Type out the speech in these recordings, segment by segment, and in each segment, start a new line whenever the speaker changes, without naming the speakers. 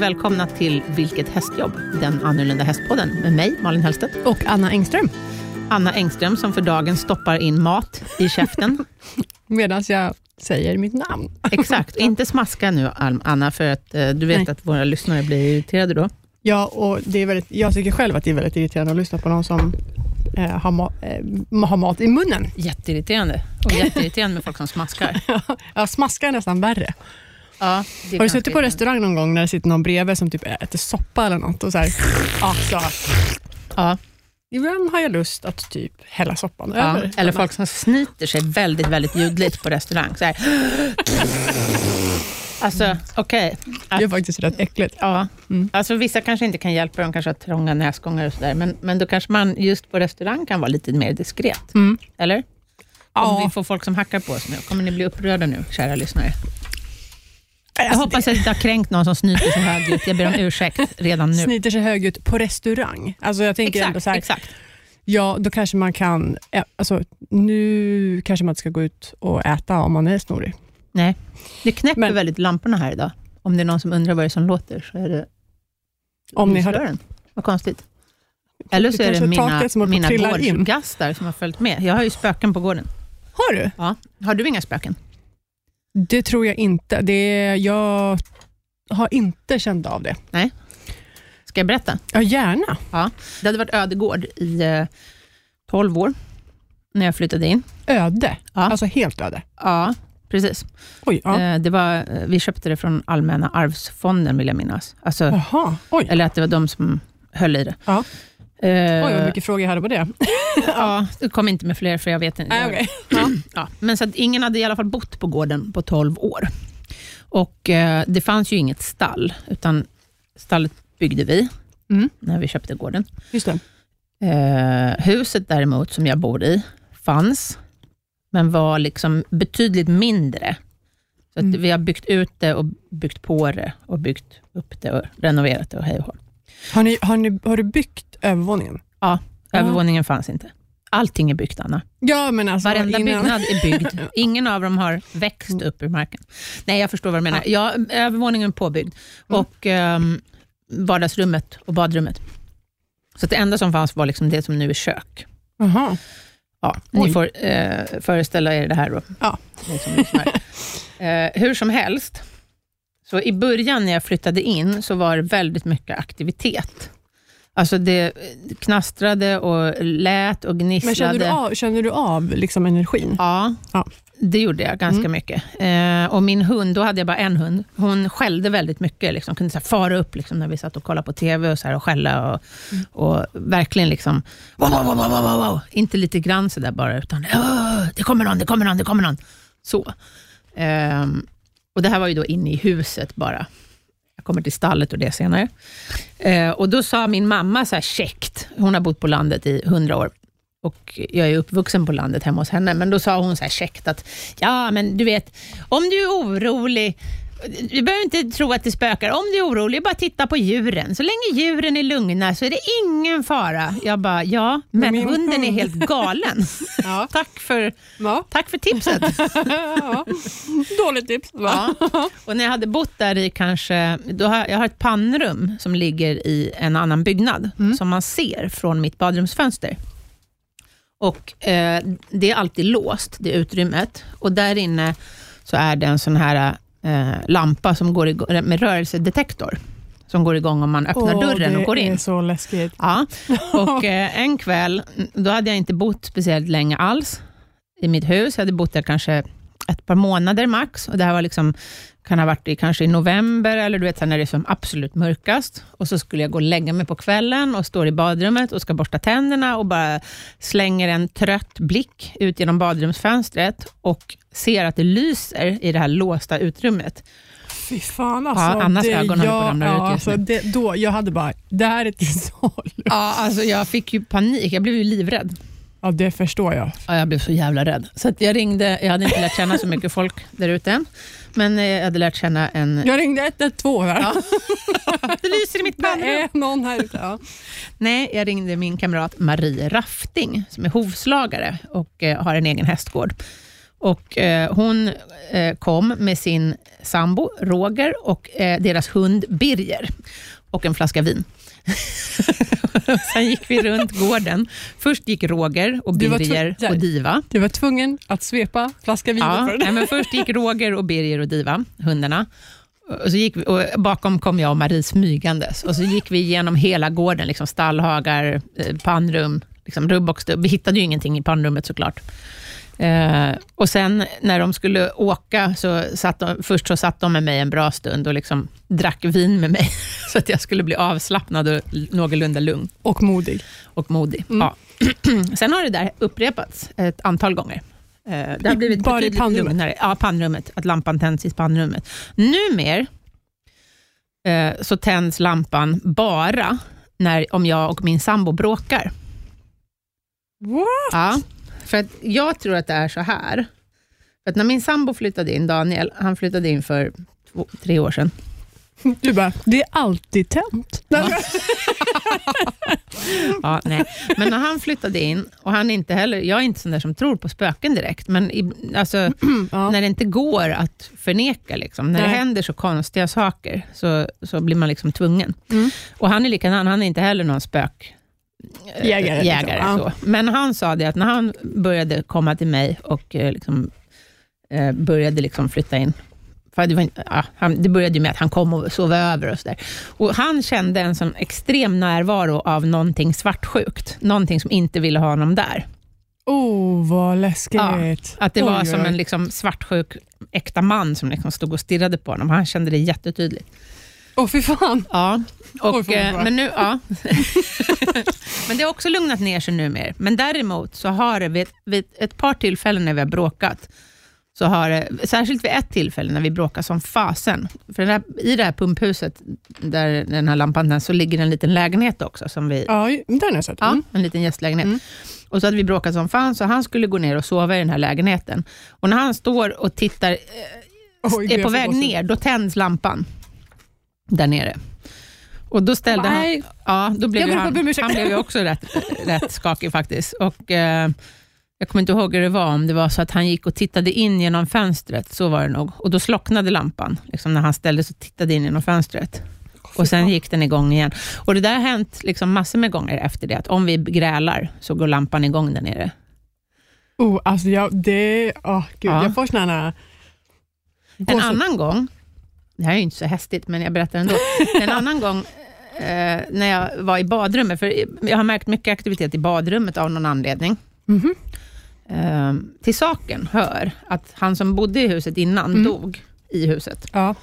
välkomna till Vilket hästjobb? Den annorlunda hästpodden med mig, Malin Hellstedt.
Och Anna Engström.
Anna Engström som för dagen stoppar in mat i käften.
Medan jag säger mitt namn.
Exakt, inte smaska nu Anna, för att eh, du vet
Nej.
att våra lyssnare blir irriterade då.
Ja, och det är väldigt, jag tycker själv att det är väldigt irriterande att lyssna på någon som eh, har, ma- eh, har mat i munnen.
Jätteirriterande. Och jätteirriterande med folk som smaskar.
Ja, smaska är nästan värre.
Ja,
Har du suttit på restaurang någon gång när det sitter någon bredvid som typ äter soppa eller något? Och så här, alltså,
Ja,
ibland har jag lust att typ hälla soppan
ja.
över.
Eller folk som snyter sig väldigt, väldigt ljudligt på restaurang. Så här. Alltså, okej.
Det är faktiskt rätt äckligt.
Ja,
Mm.
alltså vissa kanske inte kan hjälpa, de kanske har trånga näsgångar och sådär, men, men då kanske man just på restaurang kan vara lite mer diskret.
Mm.
Eller? Om
Ja.
vi får folk som hackar på oss nu, kommer ni bli upprörda nu, kära lyssnare? Jag hoppas att jag inte har kränkt någon som snyter så högljutt. Jag ber om ursäkt redan nu.
Sniter sig högljutt på restaurang. Alltså jag tänker ändå
Exakt,
så här,
exakt.
Ja, då kanske man kan... Alltså, nu kanske man inte ska gå ut och äta om man är snorig.
Nej, det knäpper
Men-
väldigt lamporna här idag. Om det är någon som undrar vad det är som låter, så är det
Om ni hör.
Vad konstigt. Eller så
Det
är det mina, mina gårdsgastar som har följt med. Jag har ju spöken på gården.
Har du?
Ja. Har du inga spöken?
Det tror jag inte. Det, jag har inte känt av det.
Ska jag berätta?
Ja, gärna.
Ja. Det hade varit ödegård i eh, 12 år när jag flyttade in.
Öde.
Ja.
Alltså helt öde.
Ja, precis.
Oj, ja.
Eh, det var, eh, vi köpte det från Allmänna arvsfonden, vill jag minnas. Alltså,
Jaha. Oj.
eller att det var de som höll i det.
Ja.
Eh,
Oj, vad mycket frågor jag hade på det.
ja, det kom inte med fler, för jag vet inte. Jag-
okej.
Ja, ja. Men så att ingen hade i alla fall bott på gården på 12 år. Och eh, Det fanns ju inget stall, utan stallet byggde vi
Mm.
när vi köpte gården.
Just.
Eh, huset däremot, som jag bor i, fanns, men var liksom betydligt mindre. Så att
Mm.
Vi har byggt ut det och byggt på det och byggt upp det och renoverat det och hej och.
Har, ni, har, ni, har du byggt övervåningen?
Ja, övervåningen fanns inte. Allting är byggt, Anna.
Ja, men alltså
Varenda
innan...
byggnad är byggd. Ingen av dem har växt upp ur marken. Nej, jag förstår vad du menar. Ja, övervåningen är påbyggd
Mm.
och um, vardagsrummet och badrummet. Så det enda som fanns var liksom det som nu är kök.
Jaha.
Ja,
Oj.
ni får eh, föreställa er det här då.
Ja.
Eh, hur som helst, så i början när jag flyttade in så var det väldigt mycket aktivitet. Alltså det knastrade och lät och gnisslade.
Men känner du av, känner du av liksom energin?
Ja,
Ja.
det gjorde jag ganska
Mm.
mycket. Eh, och min hund, då hade jag bara en hund, hon skällde väldigt mycket. Liksom, kunde så här, fara upp liksom, när vi satt och kollade på TV och, så här, och skälla. Och,
Mm.
och verkligen liksom, wow, wow, wow, wow, wow, wow. inte lite grann sådär bara, utan "Åh, det kommer någon, det kommer någon, det kommer någon. Så. Ehm, och Det här var ju då inne i huset bara. Jag kommer till stallet och det senare. Eh, och Då sa min mamma så här käckt, hon har bott på landet i hundra år, och jag är uppvuxen på landet hemma hos henne, men då sa hon så här käckt att, ja men du vet, om du är orolig, du behöver inte tro att det spökar. Om du är orolig, bara titta på djuren. Så länge djuren är lugna så är det ingen fara. Jag bara, ja, men
min
hunden är helt galen.
Ja.
tack, för,
Ja.
tack för tipset.
ja. Dåligt tips. Va?
Och när jag hade bott där i kanske, då har, jag har ett pannrum som ligger i en annan byggnad,
Mm.
som man ser från mitt badrumsfönster. Och eh, Det är alltid låst, det utrymmet. Och där inne så är det en sån här eh, lampa som går igång, med rörelsedetektor, som går igång om man öppnar
Åh,
dörren och går
Det är
in.
så läskigt.
Ja, och eh, en kväll, då hade jag inte bott speciellt länge alls i mitt hus. Jag hade bott där kanske ett par månader max. Och det här var liksom, kan ha varit i, kanske i november, eller du vet, när det är som absolut mörkast. Och så skulle jag gå och lägga mig på kvällen och står i badrummet och ska borsta tänderna och bara slänger en trött blick ut genom badrumsfönstret och ser att det lyser i det här låsta utrymmet.
Fy fan alltså.
Ja, Annas
det,
ögon håller på att ramla ut
ja,
just
alltså,
nu.
det, då, Jag hade bara, det här är till salu.
Ja, alltså jag fick ju panik. Jag blev ju livrädd.
Ja, det förstår jag.
Ja, jag blev så jävla rädd. Så jag ringde, jag hade inte lärt känna så mycket folk där ute än, men eh, jag hade lärt känna en...
Jag ringde 112 här.
Ja. Det lyser i mitt pannrum.
någon här ute. Ja.
Nej, jag ringde min kamrat Marie Rafting, som är hovslagare och eh, har en egen hästgård. Och eh, Hon eh, kom med sin sambo Roger och eh, deras hund Birger och en flaska vin. Sen gick vi runt gården. Först gick Roger och Birger och Diva.
Du var tvungen att svepa flaska vin
Ja, nej, men först gick Roger och Birger och Diva, hundarna. Och så gick vi, och bakom kom jag och Marie smygandes. Och så gick vi igenom hela gården, liksom stallhagar, eh, pannrum, liksom rubb och stubb. Vi hittade ju ingenting i pannrummet såklart. Eh, och sen när de skulle åka, så satt de, först så satt de med mig en bra stund och liksom drack vin med mig, så att jag skulle bli avslappnad och någorlunda lugn
Och modig.
och modig.
Mm.
Ja. Sen har det där upprepats ett antal gånger. Eh, Det har blivit
bara i pannrummet?
lugnare. Ja, pannrummet. Att lampan tänds i pannrummet. Numer eh, så tänds lampan bara när, om jag och min sambo bråkar.
What?
Ja, för att jag tror att det är så här. För att när min sambo flyttade in, Daniel, han flyttade in för två, tre år sedan.
Du bara, det är alltid tänt.
Ja, nej. Men när han flyttade in, och han inte heller, jag är inte sån där som tror på spöken direkt, men i, alltså,
Ja.
när det inte går att förneka, liksom, när
Nej.
det händer så konstiga saker, så, så blir man liksom tvungen.
Mm.
Och han är likadan, han är inte heller någon spök
Jägare,
jägare
liksom.
så. Men han sa det att när han började komma till mig och eh, liksom, eh, började liksom flytta in, för det, var, ja, han, det började ju med att han kom och sov över och sådär. Och han kände en sån extrem närvaro av någonting svartsjukt, någonting som inte ville ha honom där.
Oh, vad läskigt.
Ja, Att det var
oj,
som en liksom svartsjuk äkta man som liksom stod och stirrade på honom. Han kände det jättetydligt.
Åh, fy fan.
Ja, och,
man
eh,
bara.
men nu, ja. men det har också lugnat ner sig nu mer. Men däremot så har det vid, vid ett par tillfällen när vi har bråkat, så har det, särskilt vid ett tillfälle när vi bråkar som fasen. För den här, I det här pumphuset, där den här lampan tänds, så ligger en liten lägenhet också. Som vi,
Ja, den har jag sett.
Ja,
Mm.
en liten gästlägenhet.
Mm.
Och så hade vi bråkat som fan, så han skulle gå ner och sova i den här lägenheten. Och när han står och tittar, eh,
Oj,
är på väg ner, då tänds lampan där nere. Och då ställde han... Ja, då blev
Jag
han, han blev ju också rätt, rätt skakig faktiskt. Och, eh, jag kommer inte ihåg hur det var, om det var så att han gick och tittade in genom fönstret, så var det nog. Och då slocknade lampan, liksom när han ställde sig och tittade in genom fönstret. Och sen gick den igång igen. Och det där har hänt liksom massor med gånger efter det, att om vi grälar så går lampan igång där nere.
Oh, alltså jag, det, oh, gud,
Ja.
jag får här...
En annan gång, det här är ju inte så hästigt, men jag berättar ändå. En annan gång eh, när jag var i badrummet, för jag har märkt mycket aktivitet i badrummet av någon anledning.
Mhm.
Eh, till saken hör att han som bodde i huset innan
Mm.
dog i huset.
Ja.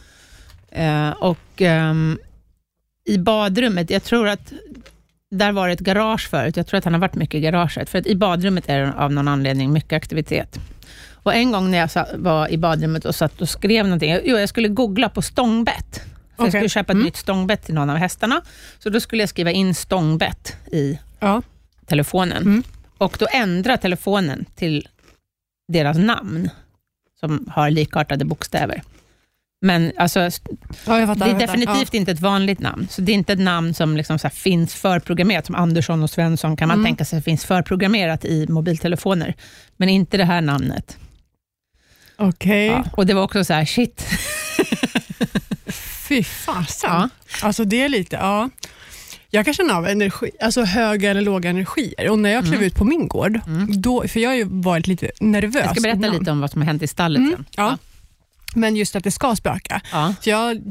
Eh, och ehm, i badrummet, jag tror att där var det ett garage förut. Jag tror att han har varit mycket i garaget. För att i badrummet är det av någon anledning mycket aktivitet. Och en gång när jag var i badrummet och satt och skrev någonting. Jo, jag skulle googla på stångbett. För Jag skulle köpa ett
Mm.
nytt stångbett till någon av hästarna. Så då skulle jag skriva in stångbett i
Ja.
telefonen.
Mm.
Och då ändrar telefonen till deras namn, som har likartade bokstäver. Men alltså,
ja, fattar.
det är definitivt inte ett vanligt namn. Så det är inte ett namn som liksom så finns förprogrammerat, som Andersson och Svensson kan man
Mm.
tänka sig finns förprogrammerat i mobiltelefoner. Men inte det här namnet.
Ja. Okej.
Ja. Och det var också så här, shit.
Fy fasen.
Ja.
Alltså det är lite, ja. Jag kan känna av energi, alltså höga eller låga energier. Och när jag klev
Mm.
ut på min gård,
Mm.
då, för jag har ju varit lite nervös
Jag ska berätta
innan.
lite om vad som har hänt i stallet
Mm,
sen.
ja. Men just att det ska spöka.
Ja.
Så jag,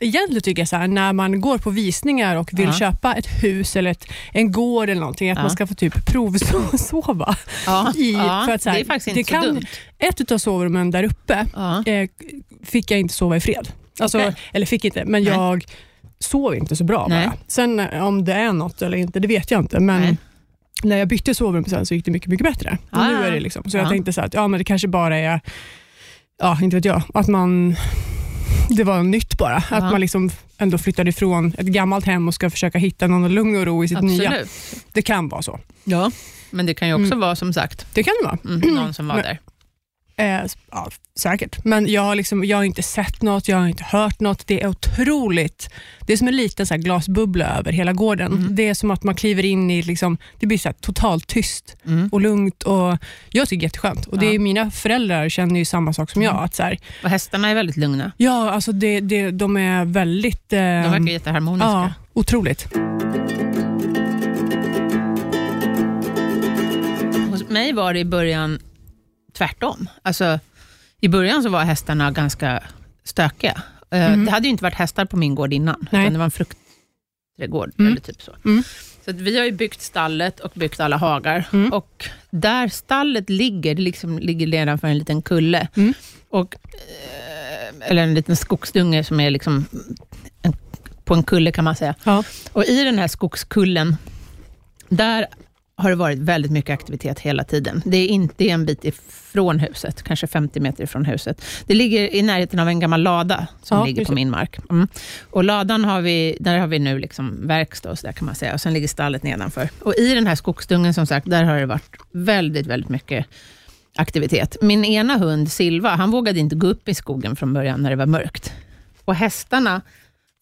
egentligen tycker jag så här, när man går på visningar och vill
Ja.
köpa ett hus eller ett, en gård eller någonting, att
Ja.
man ska få typ provsova.
Ja.
I- för att så här,
det är faktiskt inte
kan-
så dumt.
Ett av sovrummen där uppe eh, fick jag inte sova i fred. Alltså,
Okej.
Eller fick inte, men
Nej.
jag sov inte så bra bara. Sen eh, om det är något eller inte, det vet jag inte. Men
Nej.
när jag bytte sovrum sen så gick det mycket, mycket bättre.
Ah,
nu är det liksom, så
Ja.
jag tänkte så att ja, men det kanske bara är, ja inte vet jag, att man det var nytt bara. Att
Ja.
man liksom ändå flyttade ifrån ett gammalt hem och ska försöka hitta någon lugn och ro i sitt nya.
Absolut.
Det kan vara så.
Ja. Men det kan ju också
Mm.
vara som sagt,
Det kan det vara.
mm, någon som var
Men-
där.
Eh, ja, säkert, men jag har, liksom, jag har inte sett något, jag har inte hört något. Det är otroligt. Det är som en liten så glasbubbla över hela gården.
Mm.
Det är som att man kliver in i, liksom, det blir så totalt tyst
Mm.
och lugnt. Och jag tycker det är jätteskönt. Och det
Ja.
är, mina föräldrar känner ju samma sak som jag.
Mm.
Att så här,
Och hästarna är väldigt lugna.
ja, alltså det, det, de är väldigt... Eh,
De verkar jätteharmoniska.
ja, otroligt.
Hos mig var det i början tvärtom. Alltså, I början så var hästarna ganska stökiga.
Mm.
Det hade ju inte varit hästar på min gård innan,
Nej.
utan det var en fruktträdgård.
Mm.
Eller typ så.
Mm.
Så vi har ju byggt stallet och byggt alla hagar.
Mm.
Och där stallet ligger, det liksom ligger nedanför en liten kulle.
Mm.
Och, eh, eller en liten skogsdunge som är liksom en, på en kulle kan man säga.
Ja.
Och i den här skogskullen, där har det varit väldigt mycket aktivitet hela tiden. Det är inte en bit ifrån huset, kanske 50 meter ifrån huset. Det ligger i närheten av en gammal lada som
Ja,
ligger på min mark. Mm. Och ladan har vi, där har vi nu liksom verkstad och så där kan man säga. Och sen ligger stallet nedanför. Och i den här skogsdungen som sagt, där har det varit väldigt, väldigt mycket aktivitet. Min ena hund Silva, han vågade inte gå upp i skogen från början när det var mörkt. Och hästarna,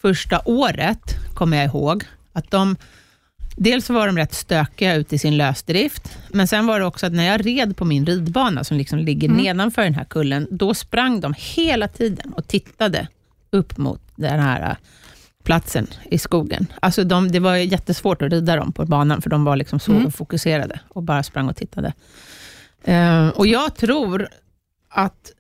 första året, kommer jag ihåg, att de Dels var de rätt stökiga ute i sin lösdrift, men sen var det också att när jag red på min ridbana, som liksom ligger
Mm.
nedanför den här kullen, då sprang de hela tiden och tittade upp mot den här äh, platsen i skogen. Alltså de, det var jättesvårt att rida dem på banan, för de var liksom så
Mm.
fokuserade och bara sprang och tittade. Eh, och jag tror att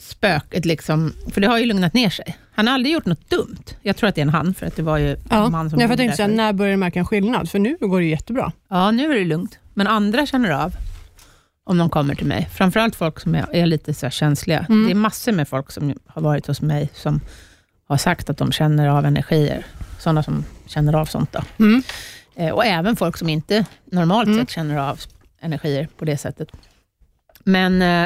spöket, liksom, för det har ju lugnat ner sig. Han har aldrig gjort något dumt. Jag tror att det är en han, för att det var ju
Ja.
en man som
Nej, för jag tänkte säga, när börjar du märka en skillnad? För nu går det jättebra.
Ja, nu är det lugnt. Men andra känner av om de kommer till mig. Framförallt folk som är, är lite så känsliga.
Mm.
Det är massor med folk som har varit hos mig som har sagt att de känner av energier. Sådana som känner av sånt. Då.
Mm.
Eh, och även folk som inte normalt
Mm.
sett känner av energier på det sättet. Men eh,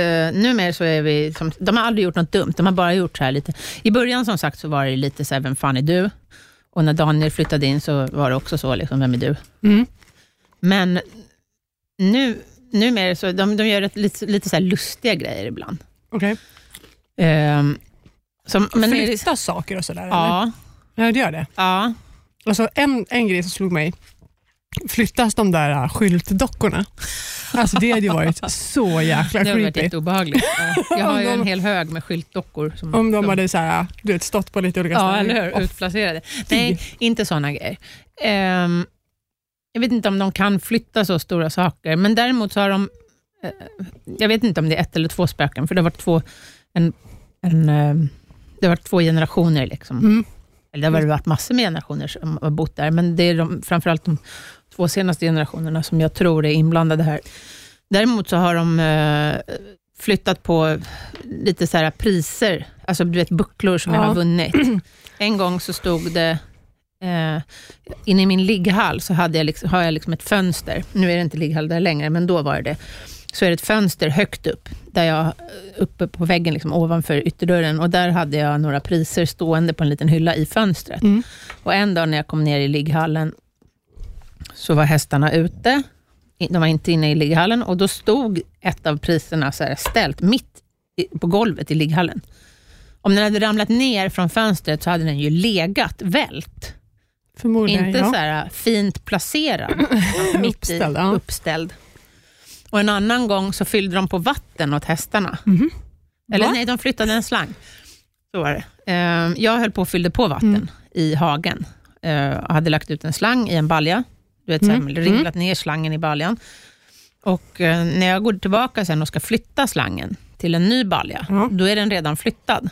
eh, numera så är vi, som, de har aldrig gjort något dumt, de har bara gjort så här lite. I början som sagt så var det lite så här, vem fan är du? Och när Daniel flyttade in så var det också så, liksom, vem är du?
Mm.
Men nu, numera så de, de gör ett, lite, lite så lustiga grejer ibland.
Okej.
Som, men är det,
Flytta saker och sådär? eller?
ja,
ja, det gör det.
ja,
Alltså, en, en grej som slog mig, flyttas de där äh, skyltdockorna? Alltså, det hade ju varit så jäkla
det har varit
creepy.
jätteobehagligt. Ja, Jag har ju
Om de-
en hel hög med skyltdockor. Som,
Om de
som-
hade så här, du vet, stått på lite olika
Ja, eller hur?
Och-
Utplacerade. Nej, inte sådana grejer. Ehm, jag vet inte om de kan flytta så stora saker, men däremot så har de... eh, jag vet inte om det är ett eller två spöken, för det har varit två, en, en, ehm, det har varit två generationer. Liksom.
Mm.
Eller det har väl varit massor med generationer som har bott där, men det är de, framförallt de två senaste generationerna som jag tror är inblandade här. Däremot så har de eh, flyttat på lite så här priser, alltså du vet bucklor som jag
Ja.
har vunnit. En gång så stod det, eh, inne i min ligghall så hade jag liksom, har jag liksom ett fönster. Nu är det inte ligghall där längre, men då var det det. Så är det ett fönster högt upp, där jag, uppe på väggen liksom, ovanför ytterdörren. Och där hade jag några priser stående på en liten hylla i fönstret.
Mm.
Och en dag när jag kom ner i ligghallen, så var hästarna ute. De var inte inne i ligghallen och då stod ett av priserna så här ställt mitt på golvet i ligghallen. Om den hade ramlat ner från fönstret så hade den ju legat vält.
Förmodligen,
Inte
ja.
så här fint placerad, mitt
Uppställd,
i,
ja.
uppställd. Och en annan gång så fyllde de på vatten åt hästarna.
Mhm.
Eller
Va?
nej, de flyttade en slang. Så var det. Eh, Jag höll på och fyllde på vatten
Mm.
i hagen. Eh, och hade lagt ut en slang i en balja. Du vet,
Mm.
så här, ringlat ner slangen i baljan. Och eh, när jag går tillbaka sen och ska flytta slangen till en ny balja,
Ja.
då är den redan flyttad.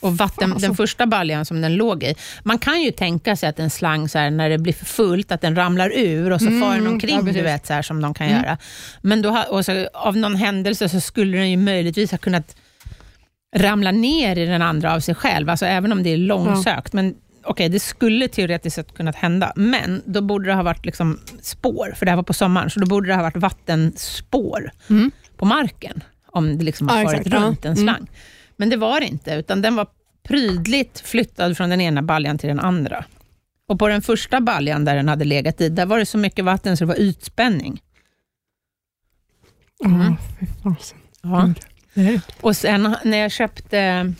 Och vatten,
Fan, alltså.
den första baljan som den låg i, man kan ju tänka sig att en slang, så här, när det blir för fullt, att den ramlar ur och så
Mm,
far den
ja,
omkring, du
precis.
vet, så här, som de kan
Mm.
göra. Men då, och så, av någon händelse så skulle den ju möjligtvis ha kunnat ramla ner i den andra av sig själv, alltså även om det är långsökt. Men okej, det skulle teoretiskt sett kunnat hända, men då borde det ha varit liksom spår, för det här var på sommaren, så då borde det ha varit vattenspår
Mm.
på marken, om det liksom har
Ja, exakt, ja.
runt en
Mm.
slang. Men det var det inte, utan den var prydligt flyttad från den ena baljan till den andra. Och på den första baljan där den hade legat i, där var det så mycket vatten så det var ytspänning. Mm.
Ja, fy fasen.
Ja. Och sen när jag köpte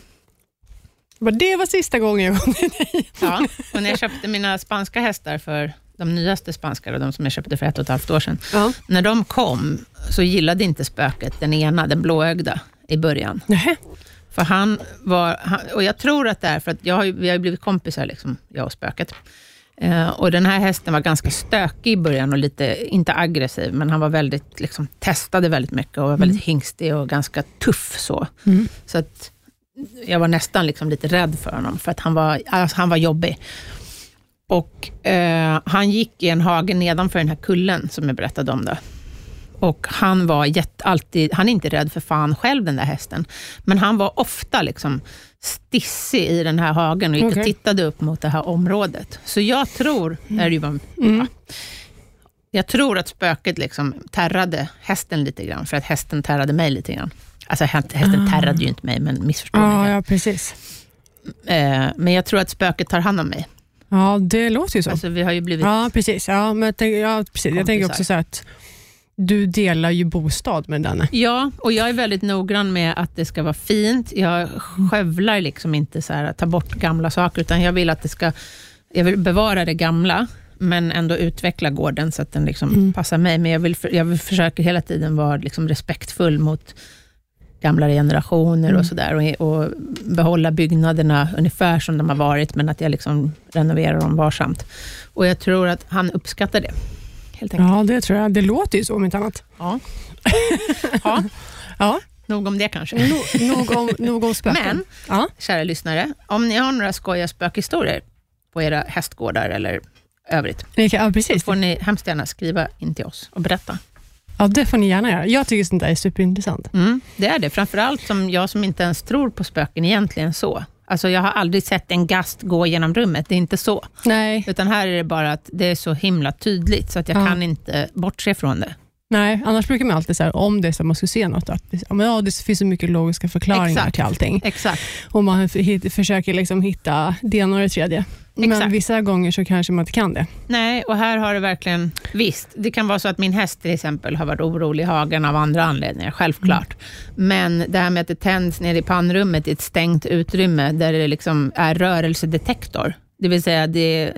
Bara, det var sista gången jag kom till dig.
Ja, och när jag köpte mina spanska hästar för de nyaste spanska, och de som jag köpte för ett och ett halvt år sedan.
Ja.
När de kom så gillade inte spöket den ena, den blåögda, i början.
Nähä.
För han var, han, och jag tror att det är för att jag har, vi har blivit kompisar, liksom, jag och spöket. Eh, och den här hästen var ganska stökig i början och lite, inte aggressiv, men han var väldigt, liksom, testade väldigt mycket och var väldigt hingstig och ganska tuff. så.
Mm.
Så att jag var nästan liksom lite rädd för honom, för att han var, alltså han var jobbig. Och eh, Han gick i en hage nedanför den här kullen som jag berättade om. Då. Och han var jätte, alltid, han är inte rädd för fan själv den där hästen, men han var ofta liksom stissig i den här hagen och gick
Okej.
och tittade upp mot det här området. Så jag tror, det är ju bara,
Mm.
jag tror att spöket liksom terrade hästen lite grann, för att hästen terrade mig lite grann. Alltså häst- hästen
Ah.
terrade ju inte mig, men missförstå mig.
Ja, precis.
Eh, men jag tror att spöket tar hand om mig.
Ja, det låter ju så.
Alltså, vi har ju blivit...
Ja, precis. Ja, men jag, tänker, ja, precis. jag tänker också så att du delar ju bostad med denne.
Ja, och jag är väldigt noggrann med att det ska vara fint. Jag skövlar liksom inte så här, ta bort gamla saker, utan jag vill att det ska... Jag vill bevara det gamla, men ändå utveckla gården så att den liksom
Mm.
passar mig. Men jag, vill, jag vill försöka hela tiden vara liksom respektfull mot gamla generationer
Mm.
och sådär och, och behålla byggnaderna ungefär som de har varit, men att jag liksom renoverar dem varsamt. Och jag tror att han uppskattar det, helt enkelt.
Ja, det tror jag. Det låter ju så om inte annat.
Ja. ja,
Ja,
nog om det kanske.
no, nog, om, nog om spöken.
Men,
Ja.
kära lyssnare, om ni har några skojiga spökhistorier på era hästgårdar eller övrigt,
Ja,
så
precis.
får ni hemskt gärna skriva in till oss och berätta.
Ja, det får ni gärna göra. Jag tycker sånt där är superintressant.
Mm, det är det, framförallt som jag som inte ens tror på spöken egentligen så. Alltså jag har aldrig sett en gast gå genom rummet, det är inte så.
Nej,
Utan här är det bara att det är så himla tydligt, så att jag
Ja.
kan inte bortse från det.
Nej, annars brukar man alltid säga om det är så att man ska se något, att det, ja, men ja, det finns så mycket logiska förklaringar
Exakt.
till allting.
Exakt.
Och man försöker liksom hitta det ena och det tredje. Men
Exakt.
vissa gånger så kanske man inte kan det.
Nej, och här har det verkligen... Visst, det kan vara så att min häst till exempel har varit orolig i hagen av andra anledningar, självklart. Men det här med att det tänds nere i pannrummet i ett stängt utrymme där det liksom är rörelsedetektor. Det vill säga, det,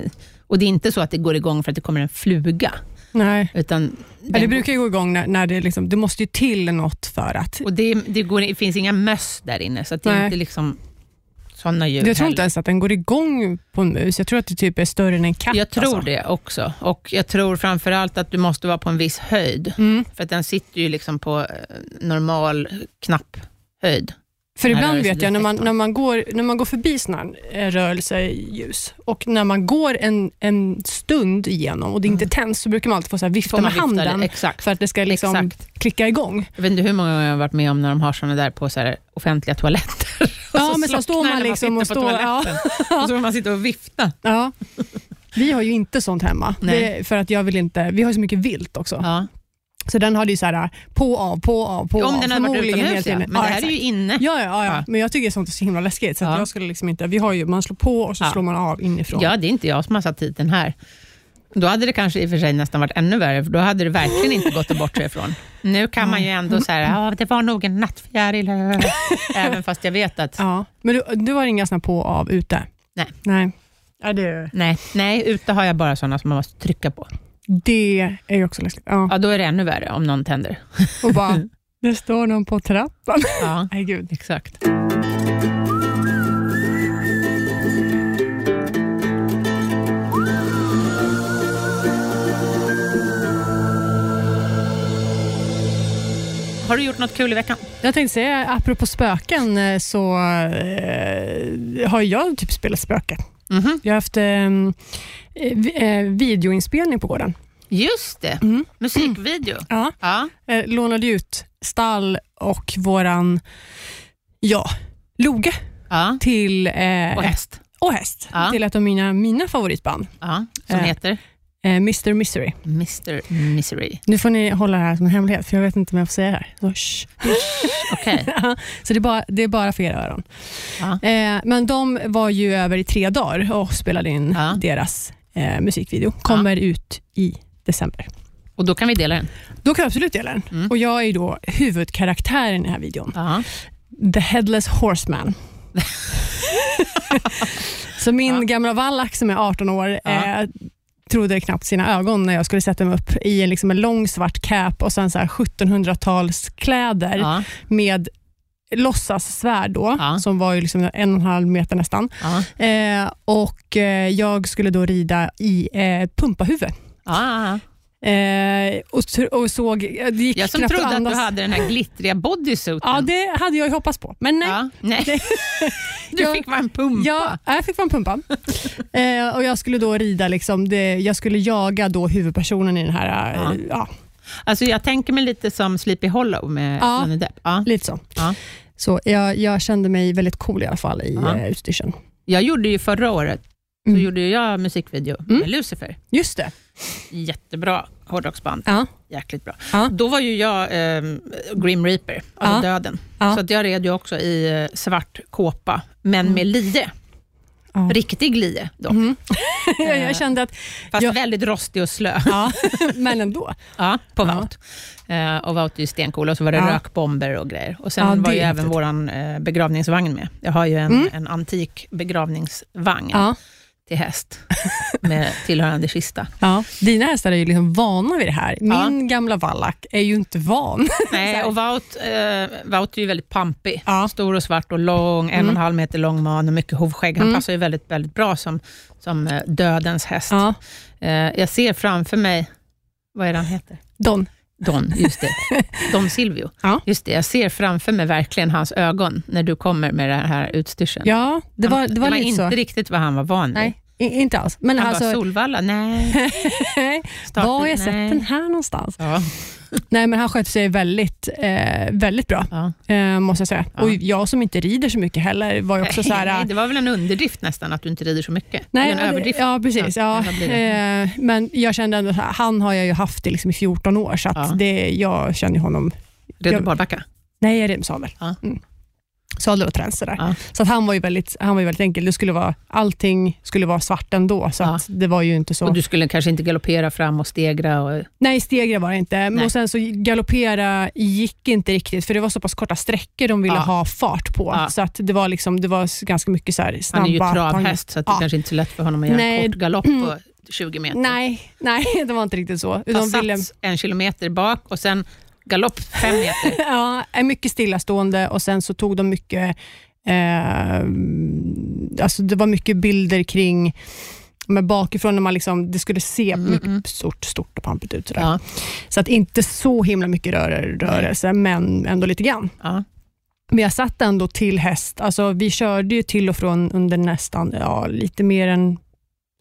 och det är inte så att det går igång för att det kommer en fluga.
Nej.
Utan
Ja, det brukar ju gå igång när, när det, liksom, det måste ju till något för att...
och det, det, går, det finns inga möss där inne, så det är inte liksom sådana djur
Jag tror
heller.
inte ens att den går igång på en mus. Jag tror att det typ är större än en katt.
Jag tror
alltså.
det också. Och jag tror framförallt att du måste vara på en viss höjd.
Mm.
För att den sitter ju liksom på eh, normal knapphöjd.
För ibland vet jag när man, när man, går, när man går förbi sådana här eh, rörelseljus och när man går en, en stund igenom och det inte tänds så brukar man alltid få så vifta
Mm. Man
med handen för att det ska liksom
Exakt.
klicka igång.
Jag vet inte hur många gånger jag har varit med om när de har sådana där på så offentliga toaletter. Och
Ja, men så står man liksom och
sitter på
står- ja.
Och så får man sitta och vifta.
Ja. Vi har ju inte sånt hemma. Det, för att jag vill inte, vi har så mycket vilt också.
Ja.
Så den hade ju så här på, av, på, av, på,
Om
av.
den hade varit utomhus,
hela
ja.
tiden.
Men det här är
exakt.
ju inne.
Ja, ja, ja, ja.
Ja.
men jag tycker sånt är så himla läskigt. Så att
Ja.
jag skulle liksom inte, vi har ju, man slår på och så
Ja.
slår man av inifrån.
Ja, det är inte jag som har satt hit den här. Då hade det kanske i och för sig nästan varit ännu värre, för då hade det verkligen inte gått att bortse ifrån. Nu kan man ju ändå säga, ja, det var nog en nattfjäril, även fast jag vet att
Ja. Men du, du har inga såna på och av ute?
Nej.
Nej. Ja, det,
nej, nej, ute har jag bara sådana som man måste trycka på.
Det är ju också läskigt. Ja.
Ja, då är det ännu värre om någon tänder.
Och bara, det står någon på trappan.
Ja,
Nej, gud.
exakt. Har du gjort något kul i veckan?
Jag tänkte säga, apropå spöken, eh, så eh, har jag typ spelat spöke.
Mhm.
Jag har haft ehm, eh, vi- eh, videoinspelning på gården.
Just det,
Mm.
musikvideo.
Ja.
Ja.
Eh, lånade ut stall och våran ja, loge
ja.
till, eh,
Och häst.
och häst
Ja.
till ett av mina, mina favoritband.
Som
Eh.
heter
Mr Misery.
Mr Misery.
Nu får ni hålla det här som en hemlighet, för jag vet inte om jag får säga det här. Så, shh.
Okej.
så det, är bara, det är bara för era öron.
Ja.
Eh, men de var ju över i tre dagar och spelade in
Ja.
deras eh, musikvideo. Kommer ut i december.
Och då kan vi dela den.
Då kan jag absolut dela den.
Mm.
Och jag är då huvudkaraktären i den här videon. The Headless Horseman. Så min gamla vallack som är 18 år eh, trodde knappt sina ögon när jag skulle sätta mig upp i en, liksom en lång svart cap och sen så här 1700-talskläder
Ja.
med låtsassvärd då,
Ja.
som var ju liksom en och en halv meter nästan.
Ja.
Eh, och eh, Jag skulle då rida i eh, pumpahuvud.
Ja.
Eh, och, och såg, det gick
Jag som trodde att
andas.
du hade den här glittriga bodysuiten.
Ja, det hade jag ju hoppats på, men nej.
Ja, nej. Du fick vara en pumpa.
Ja, jag fick vara en pumpa. eh, och jag skulle då rida, liksom, det, jag skulle jaga då huvudpersonen i den här,
Ja.
eh, ja,
Alltså jag tänker mig lite som Sleepy Hollow med
Ja.
Johnny Depp. Ja.
lite så.
Ja.
så jag, jag kände mig väldigt cool i alla fall i
Ja.
eh, utstyrseln.
Jag gjorde ju förra året så
Mm.
gjorde jag musikvideo
Mm.
med Lucifer.
Just det.
Jättebra hårdrocksband.
Ja.
Jäkligt bra.
Ja.
Då var ju jag eh, Grim Reaper, alltså
Ja.
döden.
Ja.
Så att jag red ju också i eh, svart kåpa, men
Mm.
med lie.
Ja.
Riktig lie dock.
Mhm. jag, jag kände att,
Fast
Ja.
väldigt rostig och slö.
ja, men ändå.
Ja, på
Ja.
Vaut. Eh, och Vaut är ju stencool och så var det
Ja.
rökbomber och grejer. Och sen
Ja,
var ju även vår eh, begravningsvagn med. Jag har ju en,
Mm.
en antik begravningsvagn
Ja.
Till häst med tillhörande kista.
Ja. Dina hästar är ju liksom vana vid det här. Min
Ja.
gamla vallack är ju inte van.
Nej, och Vaut, eh, Vaut är ju väldigt pampig.
Ja.
Stor och svart och lång, en och en halv meter lång man och mycket hovskägg. Han
Mm.
passar ju väldigt, väldigt bra som, som eh, dödens häst.
Ja.
Eh, jag ser framför mig, vad är det han heter?
Don.
Don, just det. Don Silvio.
Ja.
Just det, jag ser framför mig verkligen hans ögon när du kommer med den här utstyrseln.
Ja, det var, det var, lite
inte
så.
riktigt vad han var van vid.
Nej, inte alls. Men
Han
alltså,
bara, Solvalla? Nej. Startbil?
var har jag sett
Nej.
den här någonstans?
Ja.
Nej, men han skötte sig väldigt, eh, väldigt bra,
Ja.
eh, måste jag säga.
Ja.
Och jag som inte rider så mycket heller var ju också så här...
Nej, det var väl en underdrift nästan att du inte rider så mycket?
Nej,
Eller en överdrift?
Ja, precis.
Ja,
eh, men jag kände ändå, här, han har jag ju haft i, liksom i 14 år, så det, jag känner honom...
Redo
jag-
barbacka?
Nej, jag är med sadel. Mm. Sadel och träns.
Ja.
Så att han var ju väldigt, han var ju väldigt enkel. Det skulle vara, allting skulle vara svart ändå, så
Ja.
det var ju inte så...
Och du skulle kanske inte galoppera fram och stegra? Och,
Nej, stegra var det inte.
Nej.
Och sen så galoppera gick inte riktigt, för det var så pass korta sträckor de ville
Ja.
ha fart på. Så att det var, liksom, det var ganska mycket så här snabba...
han är ju travhäst, så att det
Ja.
kanske inte är så lätt för honom att göra
Nej.
en kort galopp på 20 meter.
Nej, nej, det var inte riktigt så.
Ta
Utan
sats
ville,
en kilometer bak och sen galopp fem meter.
ja, är mycket stillastående och sen så tog de mycket... Eh, alltså det var mycket bilder kring men bakifrån när man liksom, det skulle se
Mm,
mycket
mm.
stort, stort och pampigt ut. Sådär.
Ja,
Så att inte så himla mycket rör, rörelse, men ändå lite grann.
ja.
Men jag satt ändå till häst. Alltså, vi körde ju till och från under nästan ja, lite mer än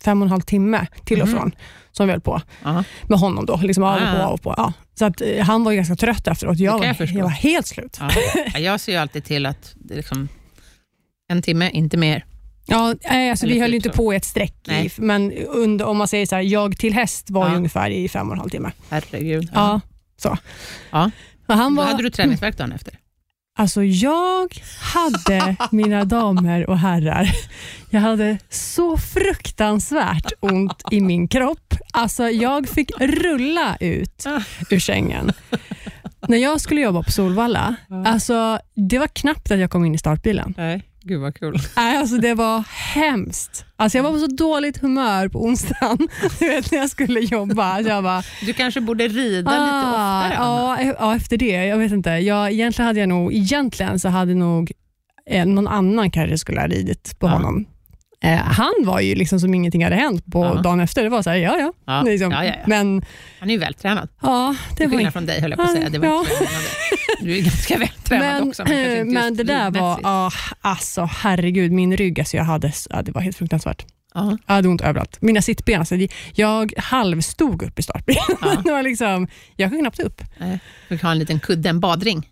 fem och en halv timme till och
Mhm.
från som vi höll på
ja.
med honom. då. Liksom av och
Ah.
på. Av och på. Ja. Så att, eh, han var ju ganska trött efteråt. Jag, var,
jag
jag var helt slut.
ja. Ja, Jag ser ju alltid till att liksom en timme, inte mer.
Ja, nej, alltså, vi höll
typ
inte
så.
på i ett streck, i, men under, om man säger så här, jag till häst var
Ja.
ungefär i fem och en halv timme.
Herregud.
Ja, så.
Ja.
Och han
Då
var,
hade du träningsvärk dagen efter.
Alltså jag hade, mina damer och herrar, jag hade så fruktansvärt ont i min kropp. Alltså jag fick rulla ut ur sängen. När jag skulle jobba på Solvalla, alltså det var knappt att jag kom in i startbilen.
Nej, gud vad kul.
Nej, Alltså det var hemskt. Alltså jag var på så dåligt humör på onsdagen du vet, när jag skulle jobba. Jag bara,
Du kanske borde rida lite oftare.
Ah, ja, e- ja, efter det. Jag vet inte. Jag, egentligen hade jag nog, egentligen så hade nog eh, någon annan kanske skulle ha ridit på
Ja.
honom. Eh, han var ju liksom som ingenting hade hänt på
Ja.
dagen efter. Det var så här, ja ja.
Ja,
Liksom.
ja.
Men
Han är ju vältränad.
ja, det
Till skillnad från dig höll jag på att säga. Det var
Ja.
inte så. Du är ganska vältränad
Men,
också. Men, inte
men det där var, ah, alltså herregud, min rygg, alltså jag hade, ja, det var helt fruktansvärt.
Ja.
Jag hade ont överallt. Mina sittben, alltså, jag halvstod upp i startbilen.
Ja.
det var liksom, jag kom knappt upp.
Nej, Fick ha en liten kudde, en badring.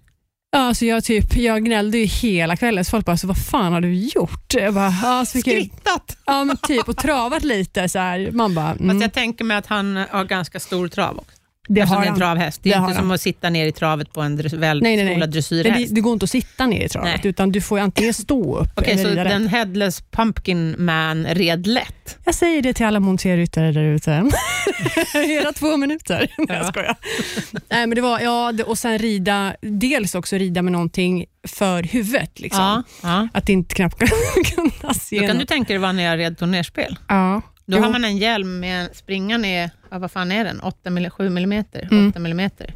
Ja, alltså jag, typ, jag gnällde ju hela kvällen, så folk bara, alltså, vad fan har du gjort? Jag bara, ja, så fick jag,
Skrittat!
ja men typ, och travat lite. Så här. Man bara,
Fast
mm.
jag tänker mig att han har ganska stor trav också.
Det
Eftersom
har
en
han.
travhäst. Det är
Det
inte som
han.
att sitta ner i travet på en dress, väl
Nej, nej, nej.
skolad
Men
dressyrhäst.
det, det går inte att sitta ner i travet,
Nej.
utan du får antingen stå upp
Okej,
eller
så
rida
den
rätt.
headless pumpkin man red lätt?
Jag säger det till alla monterryttare där ute. Era två minuter. Nej,
Ja.
jag skojar. Nej, men det var, ja, och sen rida, dels också rida med någonting för huvudet. Liksom.
Ja, ja.
Att det inte knappt kan se
Då kan du tänka dig vad när jag red turnerspel.
Ja.
Då
Jo.
har man en hjälm med springan är, ja, vad fan är den? 8 mil, 7 millimeter?
Mm.
8 millimeter.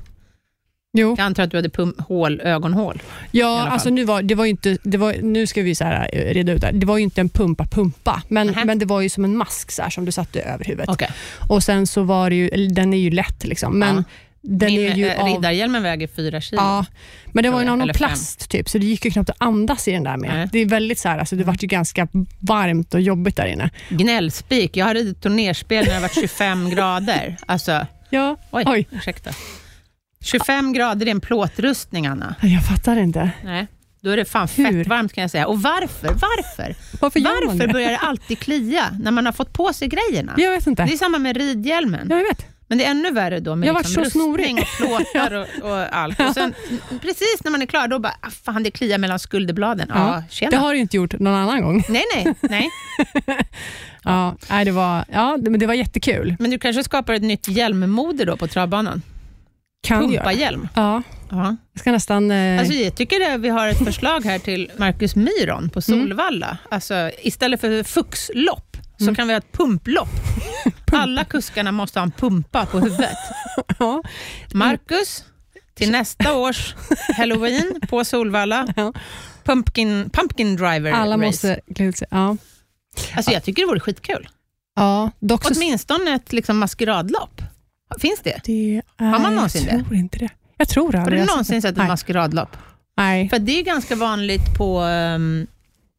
Jo.
Jag antar att du hade pum- hål, ögonhål.
Ja, alltså nu, var, det var inte, det var, nu ska vi så här, eh, reda ut det här. Det var ju inte en pumpa-pumpa, men,
Nähä.
men det var ju som en mask så här, som du satte över huvudet.
Okej.
Och sen så var det ju, den är ju lätt, liksom, men
Ja.
Den
Min
är ju
eh,
av...
riddarhjälmen väger 4 kilo.
Ja, men det var ju någon
eller fem.
plast typ, så det gick ju knappt att andas i den där med.
Nej.
Det är väldigt så här, alltså, det vart ju ganska varmt och jobbigt där inne.
Gnällspik. Jag hade ett turnerspel när det var 25 grader. Alltså,
Ja,
oj,
Oj.
ursäkta. 25 grader i en plåtrustning, Anna.
jag fattar inte.
Nej. Då är det fan fett varmt kan jag säga. Och varför? Varför?
Varför
Varför
det?
börjar det alltid klia när man har fått på sig grejerna?
Jag vet inte.
Det är samma med ridhjälmen.
Ja, jag vet.
Men det är ännu värre då med
Jag
liksom rustning och plåtar och, och allt. Och sen, precis när man är klar, då bara, ah, fan det kliar mellan skulderbladen. Ja,
Ja. Det har du inte gjort någon annan gång.
Nej, nej, nej.
Ja, nej, det, var, ja, det, men det var jättekul.
Men du kanske skapar ett nytt hjälmmode då på travbanan?
Kan.
Pumpa-hjälm.
Ja,
Ja.
jag ska nästan... Eh,
Alltså, jag tycker att vi har ett förslag här till Marcus Myron på Solvalla. Alltså, istället för fuxlopp så kan vi ha ett pumplopp. Alla kuskarna måste ha en pumpa på huvudet.
ja,
Marcus, till nästa års halloween på Solvalla,
Ja.
pumpkin, pumpkin driver
alla
race.
måste klä ut sig. Ja.
Alltså, jag tycker det vore skitkul.
Ja, dock.
Åtminstone ett liksom, maskeradlopp. Finns det?
Det är,
Har man någonsin
jag
det?
tror inte det. Jag tror
Har
aldrig
du
jag
någonsin sett ett maskeradlopp?
Nej.
För det är ganska vanligt på um,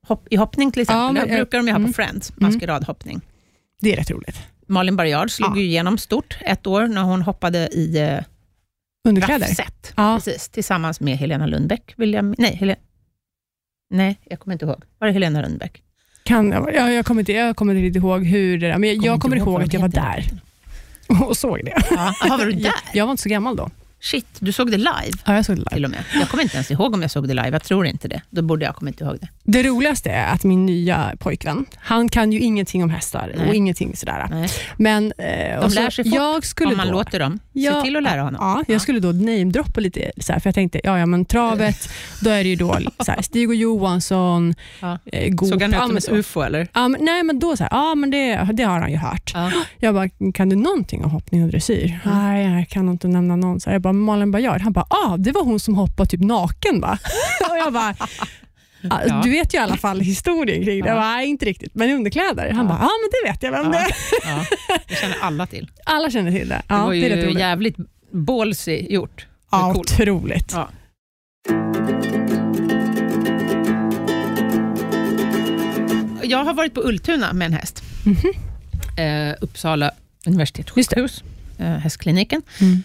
hopp, i hoppning till exempel.
Ja,
det brukar de ju ha på
mm.
Friends, maskeradhoppning.
Det är rätt roligt.
Malin Barriard slog
Ja.
ju igenom stort ett år när hon hoppade i uh,
Underkläder.
raffset.
Ja.
Precis, tillsammans med Helena Lundbäck. Vill jag, nej, Helen, nej, jag kommer inte ihåg. Var det Helena Lundbäck?
Kan, ja, jag, kommer inte, jag kommer inte ihåg hur det där, men jag,
Kommer
jag kommer
ihåg
ihåg att jag var där och såg det.
Ja. Aha, var du där?
Jag, jag var inte så gammal då.
Shit, du såg det live
Ja, jag såg det live.
till och med. Jag kommer inte ens ihåg om jag såg det live. Jag tror inte det. Då borde jag kommit ihåg det.
Det roligaste är att min nya pojkvän, han kan ju ingenting om hästar
Nej.
och ingenting sådär.
Nej.
Men, eh, så-
lär sig fort
jag skulle
Om man
då,
låter dem.
Ja,
Se till att lära honom.
Ja, jag skulle då namedroppa lite, så här, för jag tänkte, ja, ja men travet, då är det ju då så här, Stig och Johansson,
Ja.
eh, Goop.
Såg han ut
ja,
som ett ufo eller?
Ja, men, nej, men då så här, ja, men det, det har han ju hört.
Ja.
Jag bara, kan du någonting om hoppning och dressyr? Nej, jag kan inte nämna någon. Så jag bara, Malin Baryard. Han bara, ah, det var hon som hoppade typ naken va? och jag bara, "Ah,
Ja.
du vet ju i alla fall historien kring det.
Ja.
Jag bara, nej, inte riktigt, men underkläder. Han
Ja.
bara, ja men det vet jag vem det är.
Ja. Det känner alla till.
Alla känner till det.
Det var
det är
ju jävligt ballsy gjort.
Ja,
coolt.
otroligt.
Ja. Jag har varit på Ultuna med en häst. Eh, Uppsala universitetssjukhus, eh, hästkliniken.
Mm.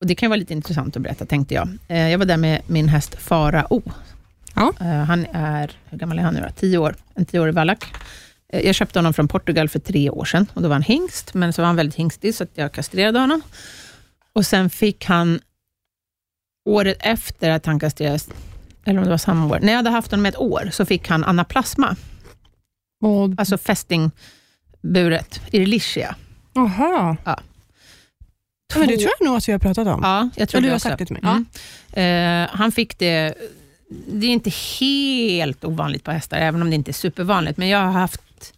Och det kan vara lite intressant att berätta, tänkte jag. Eh, jag var där med min häst Farao.
Ja.
Eh, han är, hur gammal är han nu då? Tio år. En tioårig vallack. Eh, jag köpte honom från Portugal för tre år sedan och då var han hingst, men så var han väldigt hingstig så att jag kastrerade honom. Och sen fick han året efter att han kastrerades, eller om det var samma år, när jag hade haft honom ett år, så fick han anaplasma,
Och,
alltså fästingburet, irlichia.
aha.
Ja.
Men det
Två-
tror jag nog att vi har pratat om.
Ja, jag tror
Ja, du har sagt det till mig.
Mm. Eh, han fick det, det är inte helt ovanligt på hästar, även om det inte är supervanligt, men jag har haft,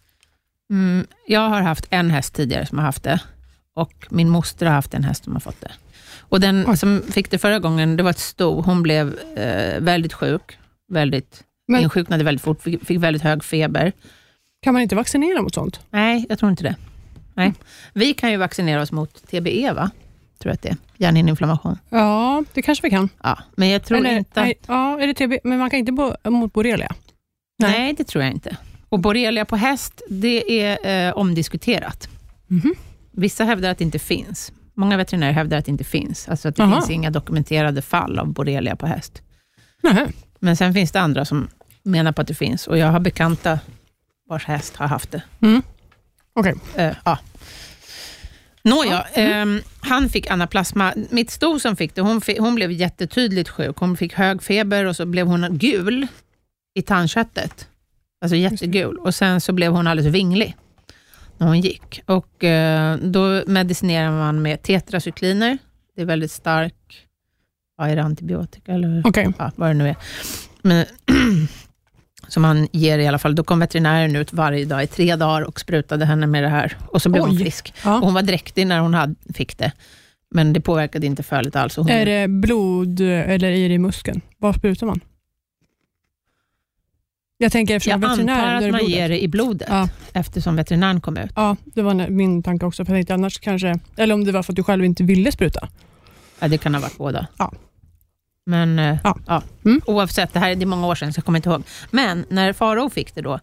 mm, jag har haft en häst tidigare som har haft det och min moster har haft en häst som har fått det. Och Den
Oj.
som fick det förra gången, det var ett sto. Hon blev eh, väldigt sjuk, väldigt,
Men-
insjuknade väldigt fort, fick, fick väldigt hög feber.
Kan man inte vaccinera mot sånt?
Nej, jag tror inte det. Nej. Vi kan ju vaccinera oss mot TBE, va? Tror jag att det är. Hjärnhinneinflammation.
Ja, det kanske vi kan.
Ja, men jag tror
Eller,
inte...
nej, ja, är det TB? Men man kan inte bo, mot borrelia?
Nej.
Nej.
det tror jag inte. Och borrelia på häst, det är eh, omdiskuterat.
Mhm.
Vissa hävdar att det inte finns. Många veterinärer hävdar att det inte finns. Alltså att det
Aha.
finns inga dokumenterade fall av borrelia på häst.
Nej.
Men sen finns det andra som menar på att det finns. Och jag har bekanta vars häst har haft det.
Mm. Okej.
Eh, ja. Nåja, ehm, han fick anaplasma. Mitt sto som fick det, hon, fick, hon blev jättetydligt sjuk. Hon fick hög feber och så blev hon gul i tandköttet. Alltså jättegul. Och sen så blev hon alldeles vinglig när hon gick. Och eh, Då medicinerar man med tetracykliner. Det är väldigt stark, vad är det, antibiotika eller
Okej.
ja, vad det nu är. Men, som man ger i alla fall. Då kom veterinären ut varje dag i tre dagar och sprutade henne med det här. Och så blev hon
Oj.
frisk.
Ja.
Och hon var dräktig när hon hade, fick det. Men det påverkade inte fölet alls. Hon,
Är det blod eller är det i muskeln? Var sprutar man? Jag tänker eftersom
jag antar att man ger det i blodet,
Ja.
eftersom veterinären kom ut.
Ja, det var min tanke också. För jag tänkte annars kanske, eller om det var för att du själv inte ville spruta.
Ja, det kan ha varit båda.
Ja.
Men eh,
Ja.
ja.
Mm.
oavsett, det här det är många år sedan, så jag kommer inte ihåg. Men när Farao fick det då,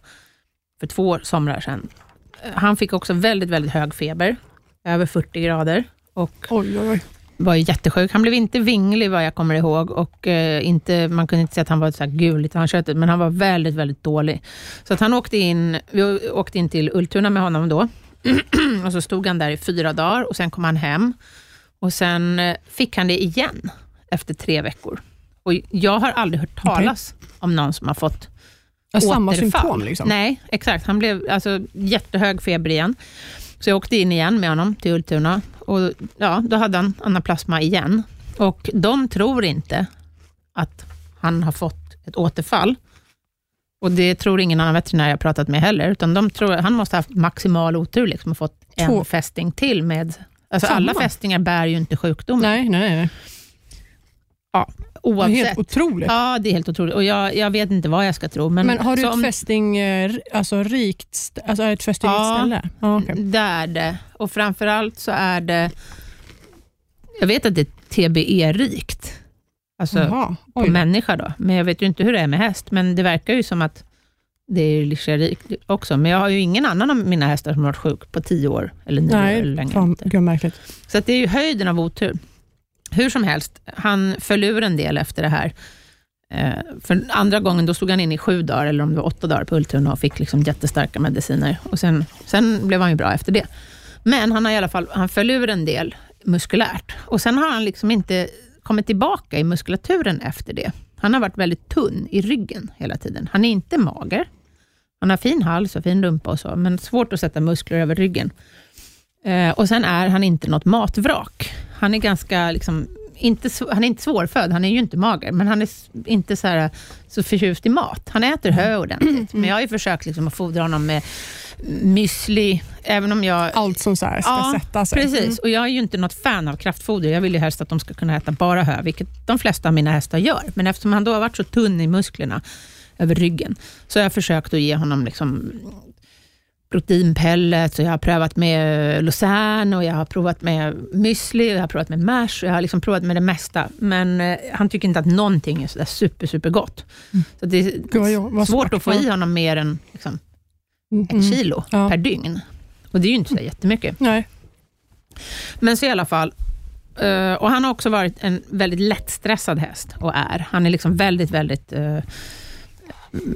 för två somrar sedan, eh, han fick också väldigt, väldigt hög feber, över 40 grader. Och
Oj, oj, oj.
var ju jättesjuk. Han blev inte vinglig vad jag kommer ihåg och eh, inte, man kunde inte se att han var så här gul i tandköttet, men han var väldigt, väldigt dålig. Så att han åkte in, vi åkte in till Ultuna med honom då och så stod han där i fyra dagar och sen kom han hem och sen fick han det igen efter tre veckor. Och jag har aldrig hört talas om någon som har fått
Ja, samma
återfall.
symptom liksom.
Nej, exakt. Han blev alltså jättehög feber igen. Så jag åkte in igen med honom till Ultuna och ja, då hade han anaplasma igen. Och de tror inte att han har fått ett återfall. Och det tror ingen annan veterinär jag pratat med heller, utan de tror att han måste ha haft maximal otur liksom, och fått en
Två.
fästing till med... Alltså
Samma.
alla fästingar bär ju inte sjukdomen.
Nej, nej, nej.
Ja,
Det är
oavsett.
helt otroligt.
Ja, det är helt otroligt. Och jag, jag vet inte vad jag ska tro. Men,
Men har du ett
om-
fästing, eh, alltså rikt, alltså är det ett fästingrikt
Ja.
ställe? Ja, okej.
Det är det. Och framförallt så är det... Jag vet att det är TBE-rikt. Alltså
Jaha,
på människa då. Men jag vet ju inte hur det är med häst. Men det verkar ju som att det är Licherikt också. Men jag har ju ingen annan av mina hästar som har varit sjuk på tio år. Eller nio år eller
Nej,
längre.
fan, gud märkligt.
Så att det är ju höjden av otur. Hur som helst, han föll ur en del efter det här. Eh, för andra gången då stod han in i sju dagar, eller om det var åtta dagar på Ultuna och fick liksom jättestarka mediciner. Och sen, sen blev han ju bra efter det. Men han har i alla fall han föll ur en del muskulärt. Och sen har han liksom inte kommit tillbaka i muskulaturen efter det. Han har varit väldigt tunn i ryggen hela tiden. Han är inte mager. Han har fin hals och fin rumpa och så, men svårt att sätta muskler över ryggen. Eh, och sen är han inte något matvrak. Han är ganska, liksom, inte, han är inte svårfödd, han är ju inte mager, men han är inte så, här, så förtjust i mat. Han äter hö ordentligt, men jag har ju försökt liksom, att fodra honom med müsli, även om jag...
Allt som så ska
Ja,
sätta sig.
Precis,
Mm.
och jag är ju inte något fan av kraftfoder. Jag vill ju helst att de ska kunna äta bara hö, vilket de flesta av mina hästar gör. Men eftersom han då har varit så tunn i musklerna över ryggen, så har jag försökt att ge honom liksom proteinpellets och jag har prövat med Lausanne och jag har provat med müsli och jag har provat med mash och jag har liksom provat med det mesta. Men eh, han tycker inte att någonting är sådär super, super gott. Så det är
jo- vad
svårt att få i honom mer än liksom,
Mm,
ett
mm.
kilo
Ja.
per dygn. Och det är ju inte så jättemycket.
Nej.
Men så i alla fall, eh, och han har också varit en väldigt lättstressad häst och är. Han är liksom väldigt, väldigt uh,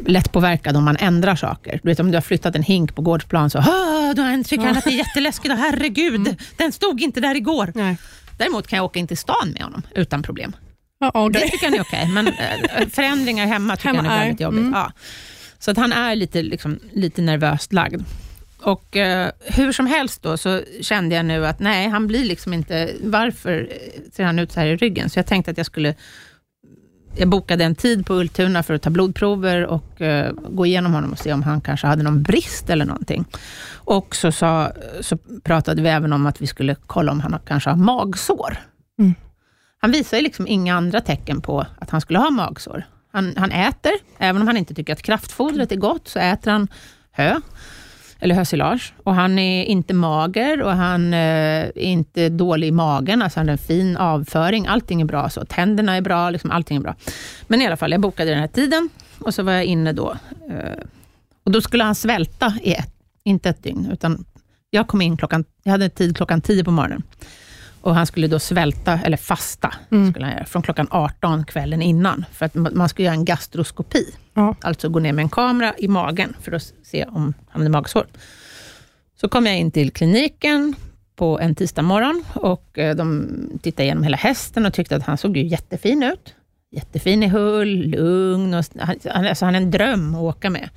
lättpåverkad om man ändrar saker. Du vet om du har flyttat en hink på gårdsplan så "Ah, då tycker han att det är jätteläskigt och herregud, den stod inte där igår.
Nej.
Däremot kan jag åka in till stan med honom utan problem.
Ja, ja,
Det tycker han är okej, men eh, förändringar hemma tycker
Hemma
han är
är,
väldigt jobbigt.
mm.
Ja. Så att han är lite, liksom, lite nervöst lagd. Och eh, hur som helst då så kände jag nu att nej, han blir liksom inte, varför ser han ut så här i ryggen? Så jag tänkte att jag skulle, jag bokade en tid på Ultuna för att ta blodprover och eh, gå igenom honom och se om han kanske hade någon brist eller någonting. Och så, sa, så pratade vi även om att vi skulle kolla om han kanske har magsår.
Mm.
Han visar ju liksom inga andra tecken på att han skulle ha magsår. Han, han äter, även om han inte tycker att kraftfodret är gott, så äter han hö, eller hösilage. Och han är inte mager och han eh, är inte dålig i magen, alltså han har en fin avföring. Allting är bra. så Tänderna är bra, liksom allting är bra. Men i alla fall, jag bokade den här tiden och så var jag inne då. Eh, och då skulle han svälta i ett, inte ett dygn, utan jag kom in klockan, jag hade tid klockan tio på morgonen. Och han skulle då svälta, eller fasta,
Mm.
skulle han göra, från klockan 18 kvällen innan. För att man skulle göra en gastroskopi.
Ja.
Alltså gå ner med en kamera i magen för att se om han hade magsår. Så kom jag in till kliniken på en tisdag morgon och eh, de tittade igenom hela hästen och tyckte att han såg ju jättefin ut. Jättefin i hull, lugn och han, alltså han är en dröm att åka med.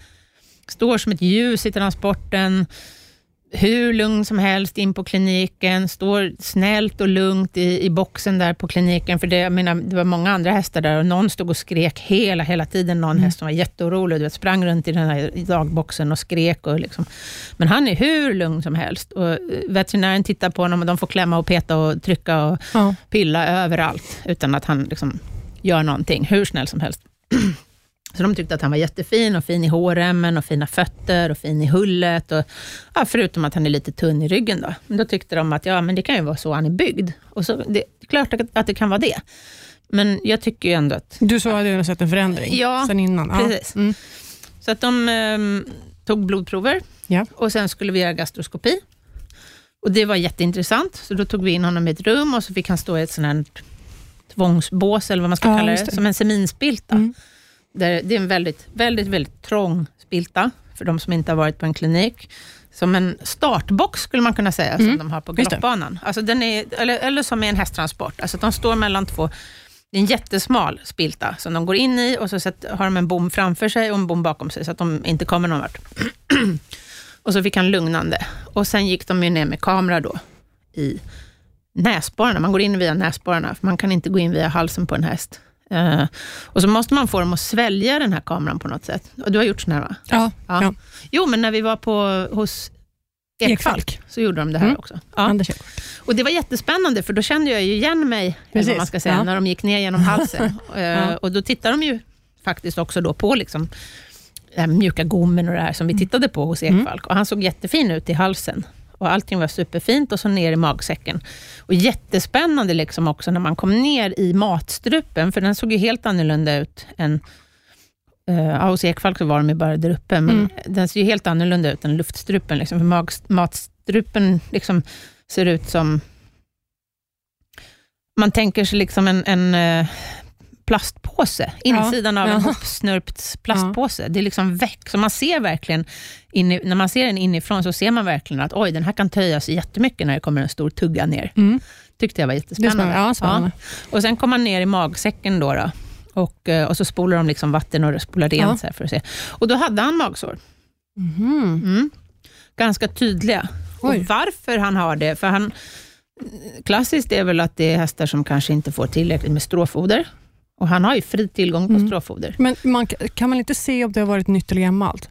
Står som ett ljus i transporten, hur lugn som helst in på kliniken, står snällt och lugnt i, i boxen där på kliniken, för det, jag menar, det var många andra hästar där och någon stod och skrek hela, hela tiden. Någon mm. häst som var jätteorolig, du vet, sprang runt i den här dagboxen och skrek. Och liksom. Men han är hur lugn som helst. Och eh, veterinären tittar på honom och de får klämma och peta och trycka och ja. pilla överallt, utan att han liksom gör någonting, hur snäll som helst. Så de tyckte att han var jättefin och fin i hårremmen och fina fötter och fin i hullet. Och, ja, förutom att han är lite tunn i ryggen. Då. Men då tyckte de att ja, men det kan ju vara så han är byggd. Och så, det är klart att det kan vara det. Men jag tycker ju ändå att...
Du sa att du hade sett en förändring
ja,
sen innan.
Ja, precis. Mm. Så att de eh, tog blodprover ja. och sen skulle vi göra gastroskopi. Och Det var jätteintressant, så då tog vi in honom i ett rum och så fick han stå i ett sånt här tvångsbås, eller vad man ska ja, kalla det, det, som en seminspilta. Mm. Där det är en väldigt, väldigt, väldigt trång spilta, för de som inte har varit på en klinik. Som en startbox skulle man kunna säga, mm. som de har på galoppbanan. Alltså den är, eller, eller som i en hästtransport. Alltså de står mellan två det är en jättesmal spilta som de går in i och så har de en bom framför sig och en bom bakom sig, så att de inte kommer någon vart. och så fick han lugnande. Och sen gick de ner med kamera då i näsborrarna. Man går in via näsborrarna, för man kan inte gå in via halsen på en häst. Uh, och så måste man få dem att svälja den här kameran på något sätt. Och du har gjort sån här va?
Ja. ja. ja.
Jo, men när vi var på, hos Ekfalk, Ekfalk. så gjorde de det här mm. också. Ja. Och Det var jättespännande, för då kände jag ju igen mig, vad man ska säga, ja. när de gick ner genom halsen. uh, och Då tittade de ju faktiskt också då på liksom, den mjuka gommen och det här som vi mm. tittade på hos. Ekfalk. Mm. Och han såg jättefin ut i halsen och allting var superfint och så ner i magsäcken. Och Jättespännande liksom också när man kom ner i matstrupen, för den såg ju helt annorlunda ut än Uh, hos Ekfalk så var de ju bara där uppe, men mm. den ser ju helt annorlunda ut än luftstrupen. Liksom, för mag, matstrupen liksom ser ut som... Man tänker sig liksom en, en uh, plastpåse, insidan ja, av en ja. hopsnörpt plastpåse. Ja. Det är liksom väck, så man ser verkligen, in när man ser den inifrån, så ser man verkligen att oj, den här kan töjas jättemycket när det kommer en stor tugga ner. Mm. tyckte jag var jättespännande.
Ja, spännande.
Och sen kom man ner i magsäcken då, då och, eh, och så spolar de liksom vatten och spolar rent ja. för att se. Och då hade han magsår. Mm. Mm. Ganska tydliga. Oj. Och varför han har det, för han Klassiskt är väl att det är hästar som kanske inte får tillräckligt med stråfoder. Och han har ju fri tillgång på mm. stråfoder.
Men man, kan man inte se om det har varit nytt eller gammalt?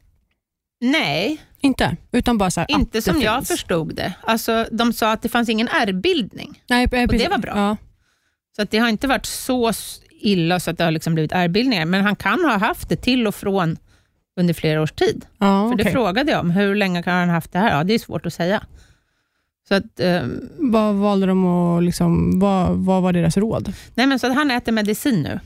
Nej.
Inte? Utan bara så här,
Inte som jag finns. förstod det. Alltså, de sa att det fanns ingen ärrbildning. Nej, och det var bra. Ja. Så att det har inte varit så illa så att det har liksom blivit ärrbildningar, men han kan ha haft det till och från under flera års tid. Ja, För okay. det frågade jag om. Hur länge kan han ha haft det här? Ja, det är svårt att säga. Så att, eh,
vad valde de att, liksom, vad, vad var deras råd?
Nej, men så att han äter medicin nu.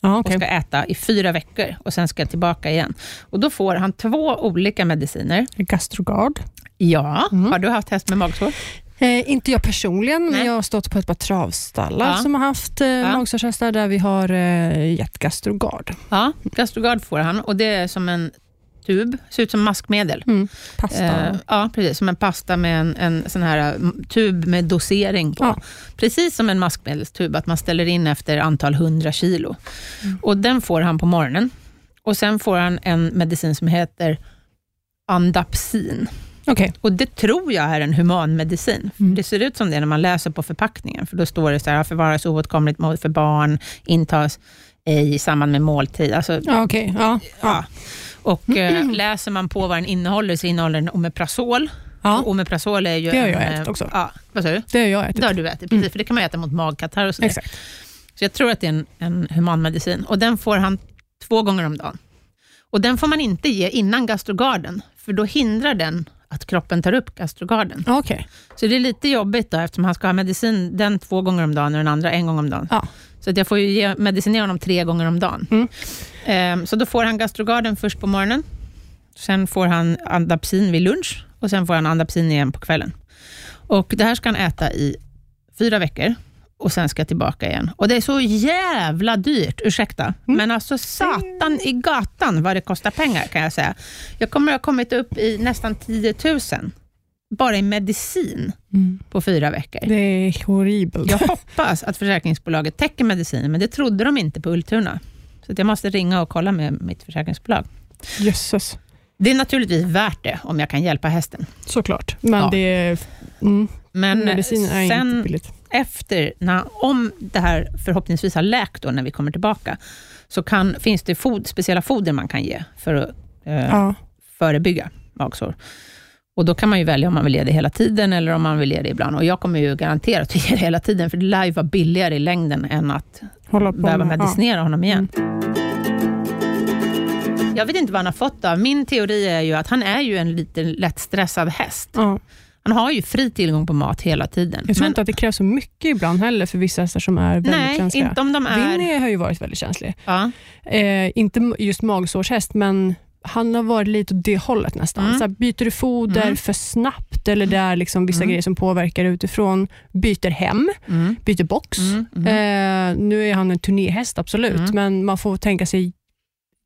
Ah, okay. och ska äta i fyra veckor och sen ska tillbaka igen. Och Då får han två olika mediciner.
Gastrogard.
Ja. Mm. Har du haft häst med magsår?
Eh, inte jag personligen, Nej. men jag har stått på ett par travstallar ja. som har haft eh, ja. magsårshästar där vi har eh, gett Gastrogard.
Ja, Gastrogard får han och det är som en tub, ser ut som maskmedel.
Mm, pasta. Eh,
ja, precis. Som en pasta med en, en sån här mm, tub med dosering på. Ja. Precis som en maskmedelstub, att man ställer in efter antal hundra kilo. Mm. Och Den får han på morgonen. Och Sen får han en medicin som heter Andapsin.
Okay.
Och Det tror jag är en humanmedicin. Mm. Det ser ut som det när man läser på förpackningen, för då står det så här, förvaras oåtkomligt för barn, intas i samband med måltid. Alltså,
ja, okay. ja,
ja. Och eh, läser man på vad den innehåller, så innehåller den Omeprazol. Ja. Och Omeprazol är ju...
Det har jag en, ätit också.
Ja, vad sa du?
Det har jag ätit.
Det har du ätit, precis. Mm. För det kan man äta mot magkatarr och sådär.
Exakt.
Så jag tror att det är en, en humanmedicin. Och den får han två gånger om dagen. Och den får man inte ge innan gastrogarden, för då hindrar den att kroppen tar upp gastrogarden.
Okay.
Så det är lite jobbigt då, eftersom han ska ha medicin den två gånger om dagen och den andra en gång om dagen.
Ja.
Så att jag får ju ge, medicinera honom tre gånger om dagen. Mm. Um, så då får han gastrogarden först på morgonen. Sen får han Andapsin vid lunch och sen får han Andapsin igen på kvällen. Och Det här ska han äta i fyra veckor och sen ska tillbaka igen. Och Det är så jävla dyrt, ursäkta, mm. men alltså satan i gatan vad det kostar pengar kan jag säga. Jag kommer att ha kommit upp i nästan 10 000 bara i medicin på fyra veckor.
Det är horribelt.
Jag hoppas att försäkringsbolaget täcker medicinen, men det trodde de inte på Ultuna. Så jag måste ringa och kolla med mitt försäkringsbolag.
Jösses.
Det är naturligtvis värt det om jag kan hjälpa hästen.
Såklart. Men
Ja.
det mm,
Men
medicin är inte
sen
billigt.
Efter, när, om det här förhoppningsvis har läkt då när vi kommer tillbaka, så kan, finns det fod, speciella foder man kan ge för att eh,
Ja.
förebygga magsår. Och Då kan man ju välja om man vill ge det hela tiden eller om man vill ge det ibland. Och Jag kommer ju garanterat att ge det hela tiden, för det lär ju vara billigare i längden än att
Hålla på
behöva
med-
medicinera honom igen. Jag vet inte vad han har fått av. Min teori är ju att han är ju en lite lättstressad häst.
Ja.
Han har ju fri tillgång på mat hela tiden.
Jag tror
Men-
inte att det krävs så mycket ibland heller för vissa hästar som är väldigt
Nej,
känsliga.
inte om de är...
Winnie har ju varit väldigt känslig.
Ja.
Eh, inte just magsårshäst, men han har varit lite åt det hållet nästan.
Mm.
Så här, byter du foder
Mm.
för snabbt eller det är liksom vissa
Mm.
grejer som påverkar utifrån. Byter hem,
Mm.
byter box.
Mm. Mm.
Eh, nu är han en turnéhäst, absolut, men man får tänka sig,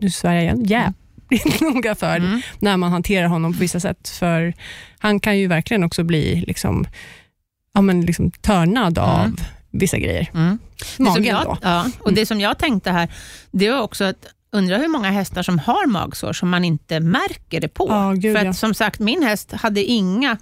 nu svär jag igen, jävligt noga för
Mm.
när man hanterar honom på vissa sätt. För han kan ju verkligen också bli liksom, ja, men liksom törnad av
Mm.
vissa grejer.
Mm.
Magen
jag,
då.
Ja, och det som jag tänkte här, det var också att undra hur många hästar som har magsår som man inte märker det på.
Ja, gud,
För
ja.
att som sagt, min häst hade inga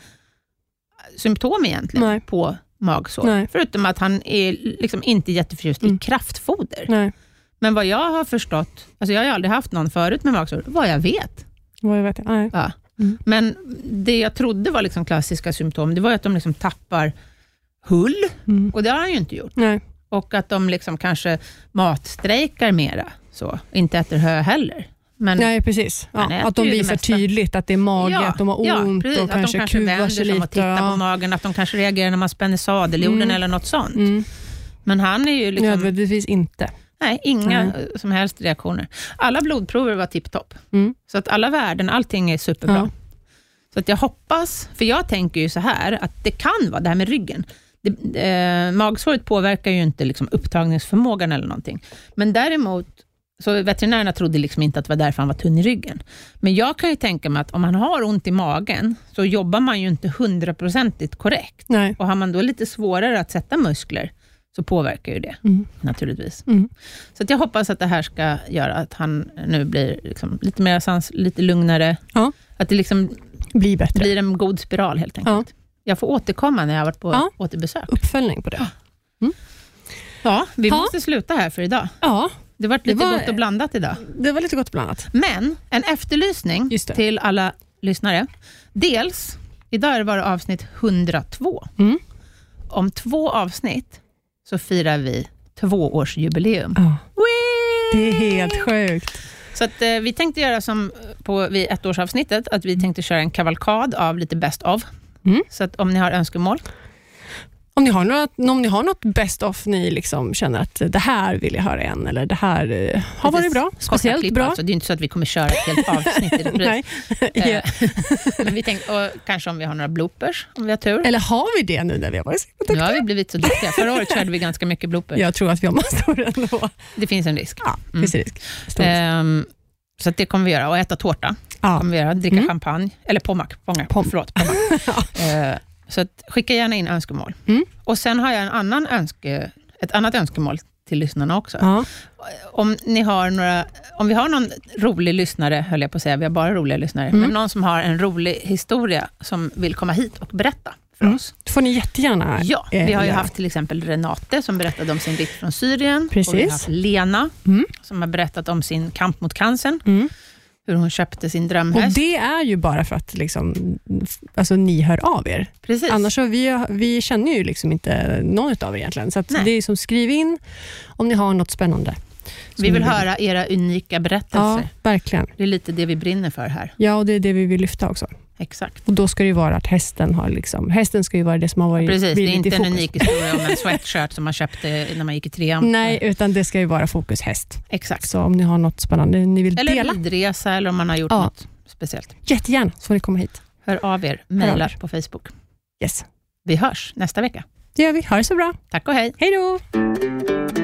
symptom egentligen
Nej.
på magsår.
Nej.
Förutom att han är liksom inte jätteförtjust
Mm.
i kraftfoder.
Nej,
Men vad jag har förstått, alltså jag har ju aldrig haft någon förut med magsår, vad jag vet.
vad jag vet. Nej.
Ja.
Mm.
Men det jag trodde var liksom klassiska symptom, det var att de liksom tappar hull,
Mm.
och det har han ju inte gjort.
Nej.
Och att de liksom kanske matstrejkar mera, så. inte äter hö heller. Men
Nej, precis. Ja, att de visar tydligt att det är mage, att de har
ja,
ont
precis.
och
att
kanske,
de kanske
kuvar sig lite.
och tittar
ja.
på magen, att de kanske reagerar när man spänner sadelgjorden
Mm.
eller något sånt.
Mm.
Men han är ju liksom,
Nödvändigtvis inte.
Nej, inga eh, som helst reaktioner. Alla blodprover var tipptopp.
Mm.
Så att alla värden, allting är superbra.
Ja.
Så att jag hoppas, för jag tänker ju så här, att det kan vara det här med ryggen. Det, eh, magsåret påverkar ju inte liksom upptagningsförmågan eller någonting. Men däremot, så veterinärerna trodde liksom inte att det var därför han var tunn i ryggen. Men jag kan ju tänka mig att om man har ont i magen, så jobbar man ju inte hundraprocentigt korrekt.
Nej.
Och har man då lite svårare att sätta muskler, så påverkar ju det
Mm.
naturligtvis.
Mm.
Så jag hoppas att det här ska göra att han nu blir liksom lite mer sans, lite lugnare.
Ja.
Att det liksom
Bli bättre.
blir en god spiral helt enkelt. Jag får återkomma när jag har varit på
Ja.
återbesök.
Uppföljning på det.
Ja, vi
Ja.
måste sluta här för idag.
Ja,
Det var
Det
lite
var-
gott och blandat idag.
det var lite gott blandat.
Men en efterlysning
det.
till alla lyssnare. Dels, idag är det bara avsnitt 102.
Mm.
Om två avsnitt så firar vi tvåårsjubileum.
Ja. Det är helt sjukt.
Så att, eh, vi tänkte göra som på, vid ettårsavsnittet, att vi tänkte köra en kavalkad av lite best of.
Mm.
Så att om ni har önskemål,
Om ni har något, om ni har något best of ni liksom känner att det här vill jag höra igen, eller det här eh, har varit bra, speciellt
klipp
bra.
Alltså. Det är inte så att vi kommer köra ett helt avsnitt i repris. Eh,
Ja.
Men vi tänkte, och kanske om vi har några bloopers, om vi har tur.
Eller har vi det nu när vi har varit så
Nu har vi blivit så duktiga. Förra året körde vi ganska mycket bloopers.
Jag tror att vi har massor ändå.
Det finns en risk.
Ja,
Mm.
finns risk.
Ehm, så att det kommer vi göra. Och äta tårta
Ja.
kommer vi göra. Dricka
Mm.
champagne. Eller pommac. Pommac.
Pom.
Förlåt, pommac. Eh, så att, skicka gärna in önskemål.
Mm.
Och Sen har jag en annan önske, ett annat önskemål till lyssnarna också.
Ja.
Om, ni har några, om vi har någon rolig lyssnare, höll jag på att säga, vi har bara roliga lyssnare,
Mm.
men någon som har en rolig historia som vill komma hit och berätta för
Mm.
oss.
Det får ni jättegärna
Ja,
eh,
vi har ju
göra.
haft till exempel Renate som berättade om sin rikt från Syrien.
Precis.
Och vi har haft Lena
Mm.
som har berättat om sin kamp mot cancern,
Mm.
Hur hon köpte sin
Och
drömhäst.
Det är ju bara för att liksom, alltså, ni hör av er.
Precis.
Annars så vi, vi känner ju liksom inte någon av er egentligen. Så det är som skriv in om ni har något spännande.
vi vill höra era unika
Ja,
berättelser.
verkligen.
Det är lite det vi brinner för här.
Ja, och det är det vi vill lyfta också.
Exakt.
Och Då ska det ju vara att hästen har liksom, hästen ska ju vara det som har varit
Precis, det är inte en unik historia om en sweatshirt som man köpte när man gick i trean.
Nej, utan det ska ju vara fokus häst.
Exakt.
Så om ni har något spännande ni vill
Eller
dela,
ridresa eller om man har gjort
Ja.
något speciellt.
jättegärna så får ni komma hit.
Hör av er, mejla på Facebook.
Yes.
Vi hörs nästa vecka.
Det gör vi. Ha det så bra.
Tack och hej.
Hej då!